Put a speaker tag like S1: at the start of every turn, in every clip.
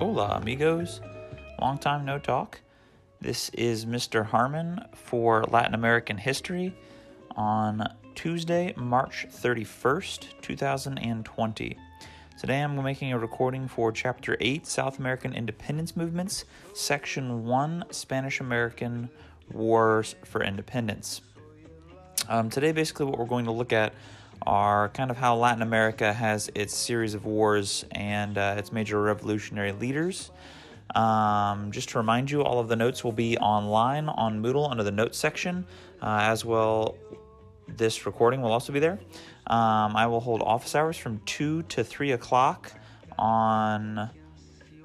S1: Hola, amigos. Long time no talk. This is Mr. Harmon for Latin American history on Tuesday, March 31st, 2020. Today I'm making a recording for Chapter 8 South American Independence Movements, Section 1 Spanish American Wars for Independence. Um, today, basically, what we're going to look at are kind of how Latin America has its series of wars and uh, its major revolutionary leaders. Um, just to remind you, all of the notes will be online on Moodle under the notes section, uh, as well. This recording will also be there. Um, I will hold office hours from 2 to 3 o'clock on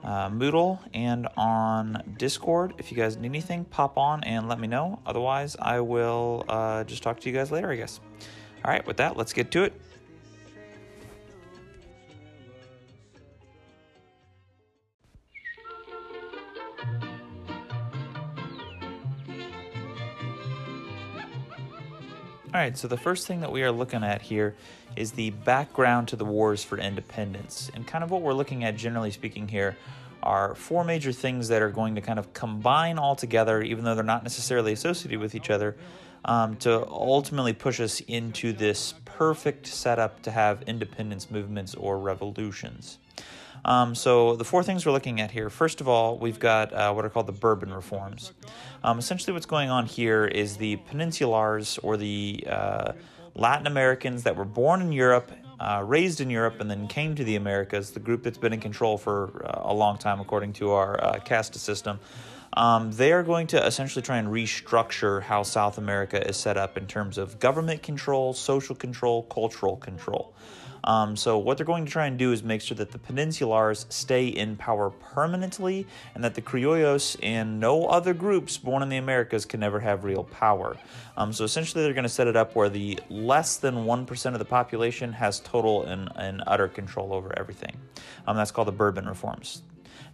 S1: uh, Moodle and on Discord. If you guys need anything, pop on and let me know. Otherwise, I will uh, just talk to you guys later, I guess. All right, with that, let's get to it. All right, so the first thing that we are looking at here is the background to the wars for independence. And kind of what we're looking at, generally speaking, here are four major things that are going to kind of combine all together, even though they're not necessarily associated with each other, um, to ultimately push us into this perfect setup to have independence movements or revolutions. Um, so the four things we're looking at here. First of all, we've got uh, what are called the Bourbon reforms. Um, essentially, what's going on here is the peninsulars or the uh, Latin Americans that were born in Europe, uh, raised in Europe, and then came to the Americas. The group that's been in control for uh, a long time, according to our uh, casta system. Um, they are going to essentially try and restructure how South America is set up in terms of government control, social control, cultural control. Um, so, what they're going to try and do is make sure that the peninsulars stay in power permanently and that the criollos and no other groups born in the Americas can never have real power. Um, so, essentially, they're going to set it up where the less than 1% of the population has total and, and utter control over everything. Um, that's called the Bourbon reforms.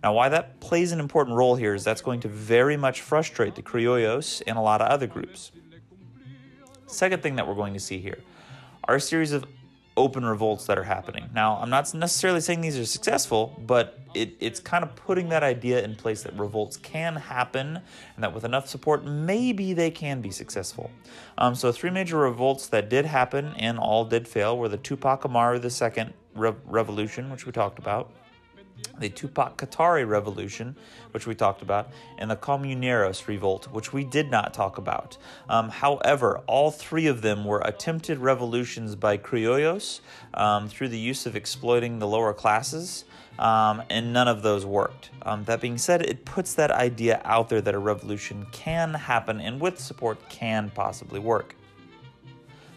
S1: Now, why that plays an important role here is that's going to very much frustrate the criollos and a lot of other groups. Second thing that we're going to see here are a series of open revolts that are happening. Now, I'm not necessarily saying these are successful, but it, it's kind of putting that idea in place that revolts can happen and that with enough support, maybe they can be successful. Um, so, three major revolts that did happen and all did fail were the Tupac Amaru II Re- Revolution, which we talked about the Tupac Katari Revolution, which we talked about, and the Comuneros Revolt, which we did not talk about. Um, however, all three of them were attempted revolutions by criollos um, through the use of exploiting the lower classes. Um, and none of those worked. Um, that being said, it puts that idea out there that a revolution can happen and with support can possibly work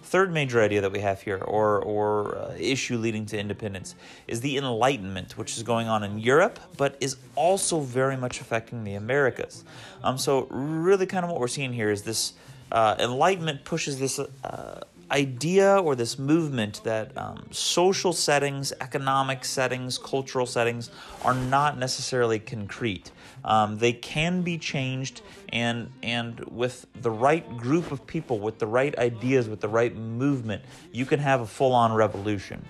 S1: third major idea that we have here, or, or uh, issue leading to independence, is the Enlightenment, which is going on in Europe, but is also very much affecting the Americas. Um, so, really, kind of what we're seeing here is this uh, Enlightenment pushes this uh, idea or this movement that um, social settings, economic settings, cultural settings are not necessarily concrete. Um, they can be changed, and and with the right group of people, with the right ideas, with the right movement, you can have a full-on revolution.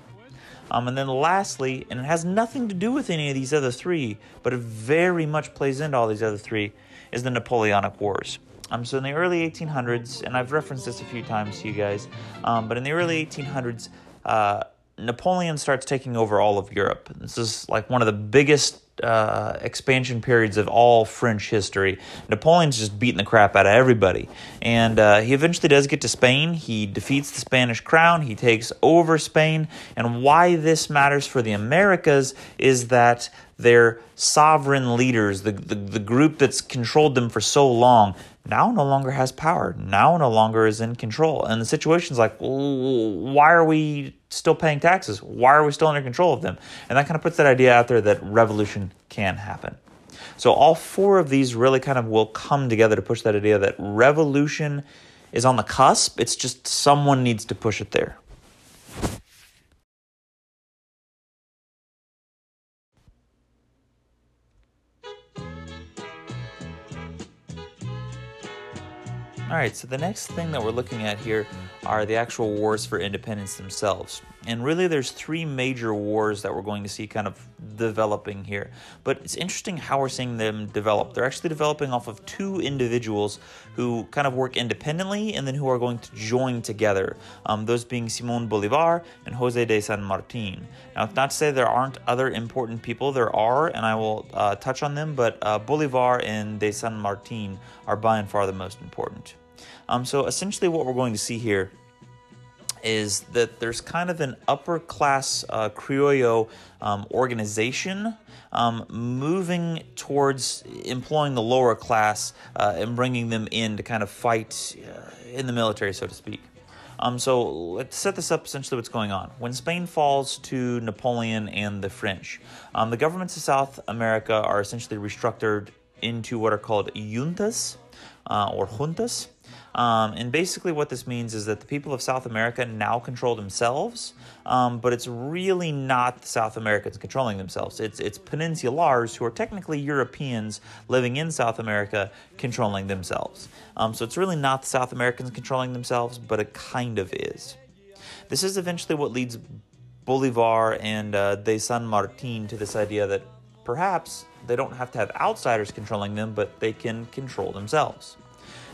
S1: Um, and then lastly, and it has nothing to do with any of these other three, but it very much plays into all these other three, is the Napoleonic Wars. Um, so in the early 1800s, and I've referenced this a few times to you guys, um, but in the early 1800s, uh, Napoleon starts taking over all of Europe. This is like one of the biggest uh, expansion periods of all French history. Napoleon's just beating the crap out of everybody. And uh, he eventually does get to Spain. He defeats the Spanish crown, he takes over Spain. And why this matters for the Americas is that their sovereign leaders, the, the, the group that's controlled them for so long, now no longer has power, now no longer is in control. And the situation's like, why are we still paying taxes? Why are we still under control of them? And that kind of puts that idea out there that revolution can happen. So all four of these really kind of will come together to push that idea that revolution is on the cusp. It's just someone needs to push it there. All right, so the next thing that we're looking at here are the actual wars for independence themselves. And really, there's three major wars that we're going to see kind of developing here. But it's interesting how we're seeing them develop. They're actually developing off of two individuals who kind of work independently and then who are going to join together. Um, those being Simon Bolivar and Jose de San Martin. Now, not to say there aren't other important people, there are, and I will uh, touch on them, but uh, Bolivar and de San Martin are by and far the most important. Um, so essentially, what we're going to see here is that there's kind of an upper class uh, criollo um, organization um, moving towards employing the lower class uh, and bringing them in to kind of fight uh, in the military, so to speak. Um, so let's set this up essentially what's going on. When Spain falls to Napoleon and the French, um, the governments of South America are essentially restructured into what are called juntas uh, or juntas. Um, and basically, what this means is that the people of South America now control themselves, um, but it's really not the South Americans controlling themselves. It's it's peninsulars who are technically Europeans living in South America controlling themselves. Um, so it's really not the South Americans controlling themselves, but it kind of is. This is eventually what leads Bolivar and uh, de San Martin to this idea that perhaps they don't have to have outsiders controlling them, but they can control themselves.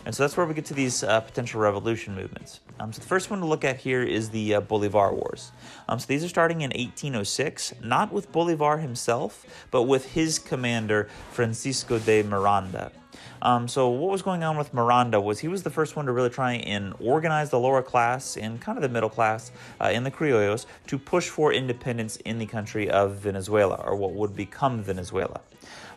S1: And so that's where we get to these uh, potential revolution movements. Um, so the first one to look at here is the uh, Bolivar Wars. Um, so these are starting in 1806, not with Bolivar himself, but with his commander, Francisco de Miranda. Um, so what was going on with Miranda was he was the first one to really try and organize the lower class and kind of the middle class uh, in the Criollos to push for independence in the country of Venezuela, or what would become Venezuela.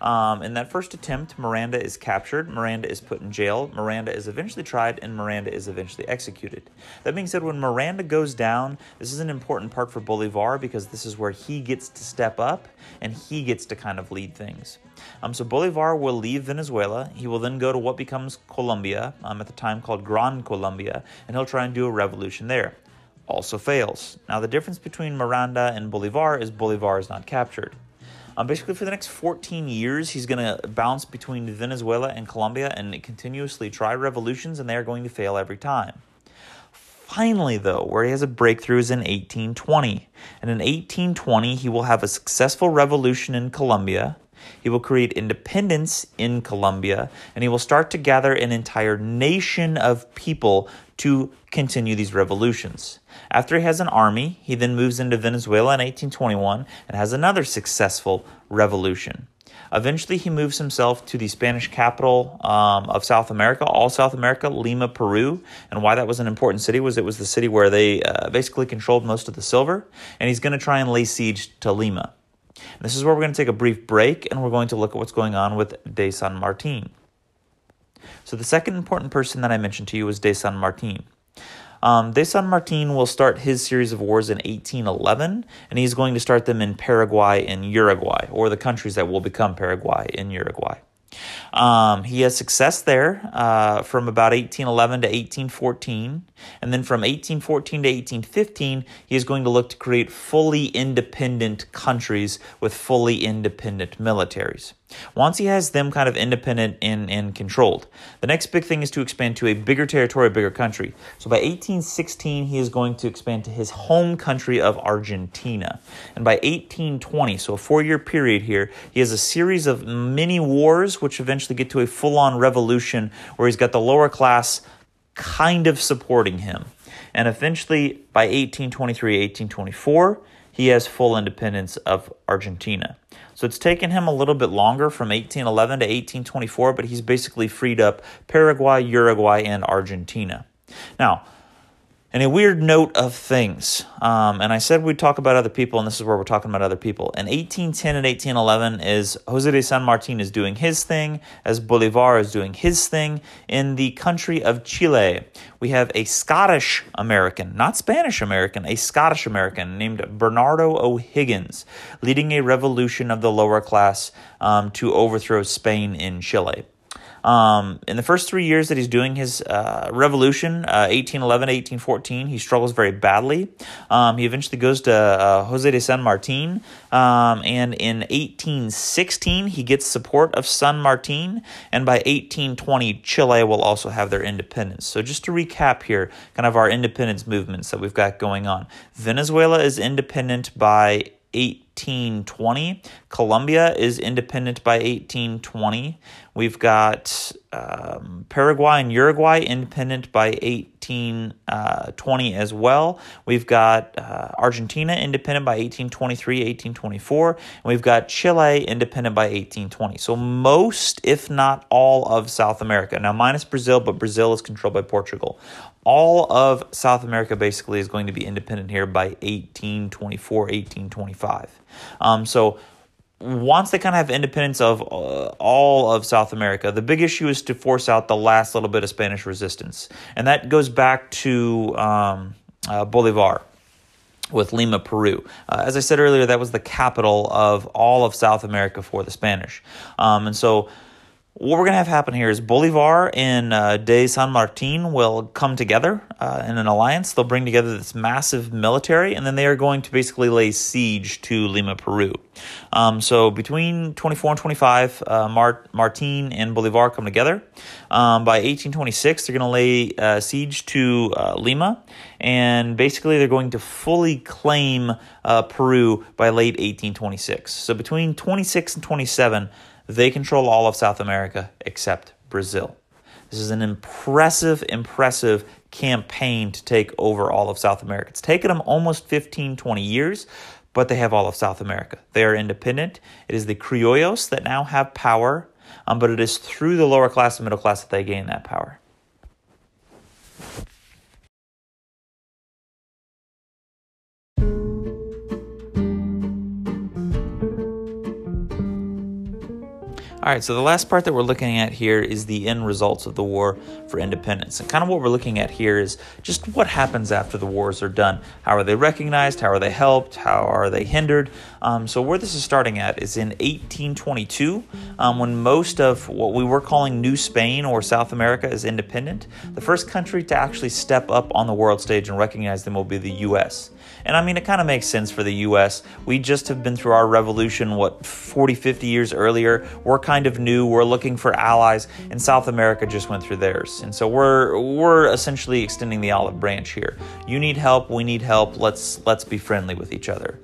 S1: Um, in that first attempt, Miranda is captured, Miranda is put in jail, Miranda is eventually tried, and Miranda is eventually executed. That being said, when Miranda goes down, this is an important part for Bolivar because this is where he gets to step up and he gets to kind of lead things. Um, so Bolivar will leave Venezuela. He will then go to what becomes Colombia, um, at the time called Gran Colombia, and he'll try and do a revolution there. Also fails. Now, the difference between Miranda and Bolivar is Bolivar is not captured. Um, basically, for the next 14 years, he's going to bounce between Venezuela and Colombia and continuously try revolutions, and they are going to fail every time. Finally, though, where he has a breakthrough is in 1820. And in 1820, he will have a successful revolution in Colombia. He will create independence in Colombia, and he will start to gather an entire nation of people to continue these revolutions. After he has an army, he then moves into Venezuela in 1821 and has another successful revolution. Eventually, he moves himself to the Spanish capital um, of South America, all South America, Lima, Peru. And why that was an important city was it was the city where they uh, basically controlled most of the silver. And he's going to try and lay siege to Lima. This is where we're going to take a brief break and we're going to look at what's going on with De San Martin. So, the second important person that I mentioned to you was De San Martin. Um, de San Martin will start his series of wars in 1811, and he's going to start them in Paraguay and Uruguay, or the countries that will become Paraguay and Uruguay. Um, he has success there uh, from about 1811 to 1814. And then from 1814 to 1815, he is going to look to create fully independent countries with fully independent militaries. Once he has them kind of independent and, and controlled, the next big thing is to expand to a bigger territory, a bigger country. So by 1816, he is going to expand to his home country of Argentina. And by 1820, so a four year period here, he has a series of mini wars, which eventually get to a full on revolution where he's got the lower class kind of supporting him. And eventually, by 1823, 1824, he has full independence of Argentina. So it's taken him a little bit longer from 1811 to 1824, but he's basically freed up Paraguay, Uruguay, and Argentina. Now, and a weird note of things. Um, and I said we'd talk about other people, and this is where we're talking about other people. In 1810 and 1811 is Jose de San Martin is doing his thing, as Bolivar is doing his thing. In the country of Chile, we have a Scottish American, not Spanish American, a Scottish American named Bernardo O'Higgins, leading a revolution of the lower class um, to overthrow Spain in Chile. Um, in the first three years that he's doing his uh, revolution, uh, 1811 1814, he struggles very badly. Um, he eventually goes to uh, Jose de San Martin, um, and in 1816, he gets support of San Martin, and by 1820, Chile will also have their independence. So, just to recap here, kind of our independence movements that we've got going on Venezuela is independent by 1820. Colombia is independent by 1820. We've got um, Paraguay and Uruguay independent by 1820 uh, as well. We've got uh, Argentina independent by 1823, 1824. And we've got Chile independent by 1820. So most, if not all, of South America. Now, minus Brazil, but Brazil is controlled by Portugal all of South America basically is going to be independent here by 1824, 1825. Um, so once they kind of have independence of uh, all of South America, the big issue is to force out the last little bit of Spanish resistance. And that goes back to um, uh, Bolivar with Lima, Peru. Uh, as I said earlier, that was the capital of all of South America for the Spanish. Um, and so what we're going to have happen here is Bolivar and uh, de San Martin will come together uh, in an alliance. They'll bring together this massive military, and then they are going to basically lay siege to Lima, Peru. Um, so between 24 and 25, uh, Mart- Martin and Bolivar come together. Um, by 1826, they're going to lay uh, siege to uh, Lima, and basically they're going to fully claim uh, Peru by late 1826. So between 26 and 27, they control all of South America except Brazil. This is an impressive, impressive campaign to take over all of South America. It's taken them almost 15, 20 years, but they have all of South America. They are independent. It is the criollos that now have power, um, but it is through the lower class and middle class that they gain that power. All right, so the last part that we're looking at here is the end results of the war for independence. And kind of what we're looking at here is just what happens after the wars are done. How are they recognized? How are they helped? How are they hindered? Um, so, where this is starting at is in 1822, um, when most of what we were calling New Spain or South America is independent. The first country to actually step up on the world stage and recognize them will be the U.S. And I mean, it kind of makes sense for the US. We just have been through our revolution, what, 40, 50 years earlier. We're kind of new. We're looking for allies, and South America just went through theirs. And so we're we're essentially extending the olive branch here. You need help, we need help. Let's let's be friendly with each other.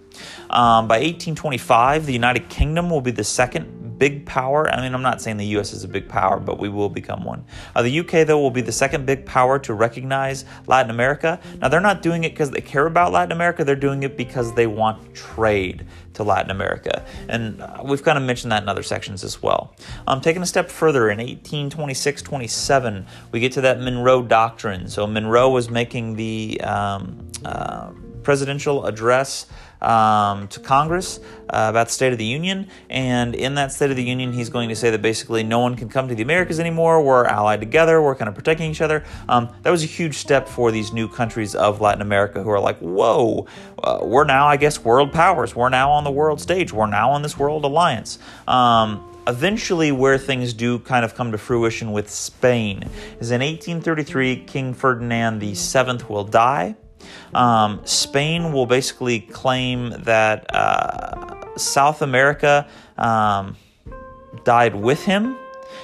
S1: Um, by 1825, the United Kingdom will be the second big power. I mean, I'm not saying the US is a big power, but we will become one. Uh, the UK, though, will be the second big power to recognize Latin America. Now, they're not doing it because they care about Latin America, they're doing it because they want trade to Latin America. And uh, we've kind of mentioned that in other sections as well. Um, taking a step further, in 1826 27, we get to that Monroe Doctrine. So, Monroe was making the um, uh, presidential address um, to Congress uh, about the State of the Union. And in that State of the Union, he's going to say that basically no one can come to the Americas anymore. We're allied together. We're kind of protecting each other. Um, that was a huge step for these new countries of Latin America who are like, whoa, uh, we're now, I guess, world powers. We're now on the world stage. We're now on this world alliance. Um, eventually where things do kind of come to fruition with Spain is in 1833 King Ferdinand VII will die um, Spain will basically claim that uh, South America um, died with him.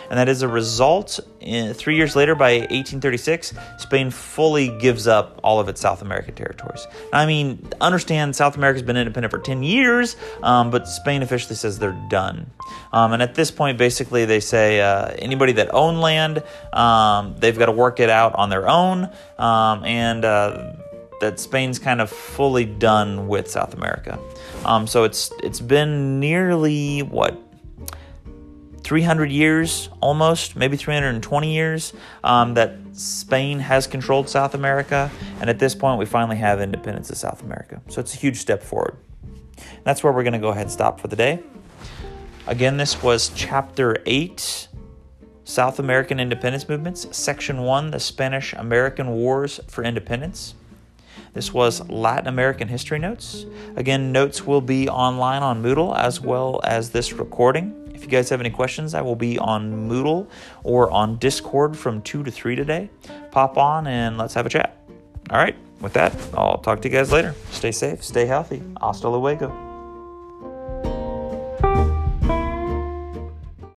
S1: And that as a result, in, three years later, by 1836, Spain fully gives up all of its South American territories. I mean, understand South America's been independent for 10 years, um, but Spain officially says they're done. Um, and at this point, basically, they say uh, anybody that owned land, um, they've got to work it out on their own. Um, and uh, that Spain's kind of fully done with South America. Um, so it's it's been nearly what 300 years almost, maybe 320 years um, that Spain has controlled South America, and at this point we finally have independence of South America. So it's a huge step forward. And that's where we're going to go ahead and stop for the day. Again, this was chapter 8 South American Independence Movements, Section 1 The Spanish American Wars for Independence. This was Latin American History Notes. Again, notes will be online on Moodle as well as this recording. If you guys have any questions, I will be on Moodle or on Discord from 2 to 3 today. Pop on and let's have a chat. All right, with that, I'll talk to you guys later. Stay safe, stay healthy. Hasta luego.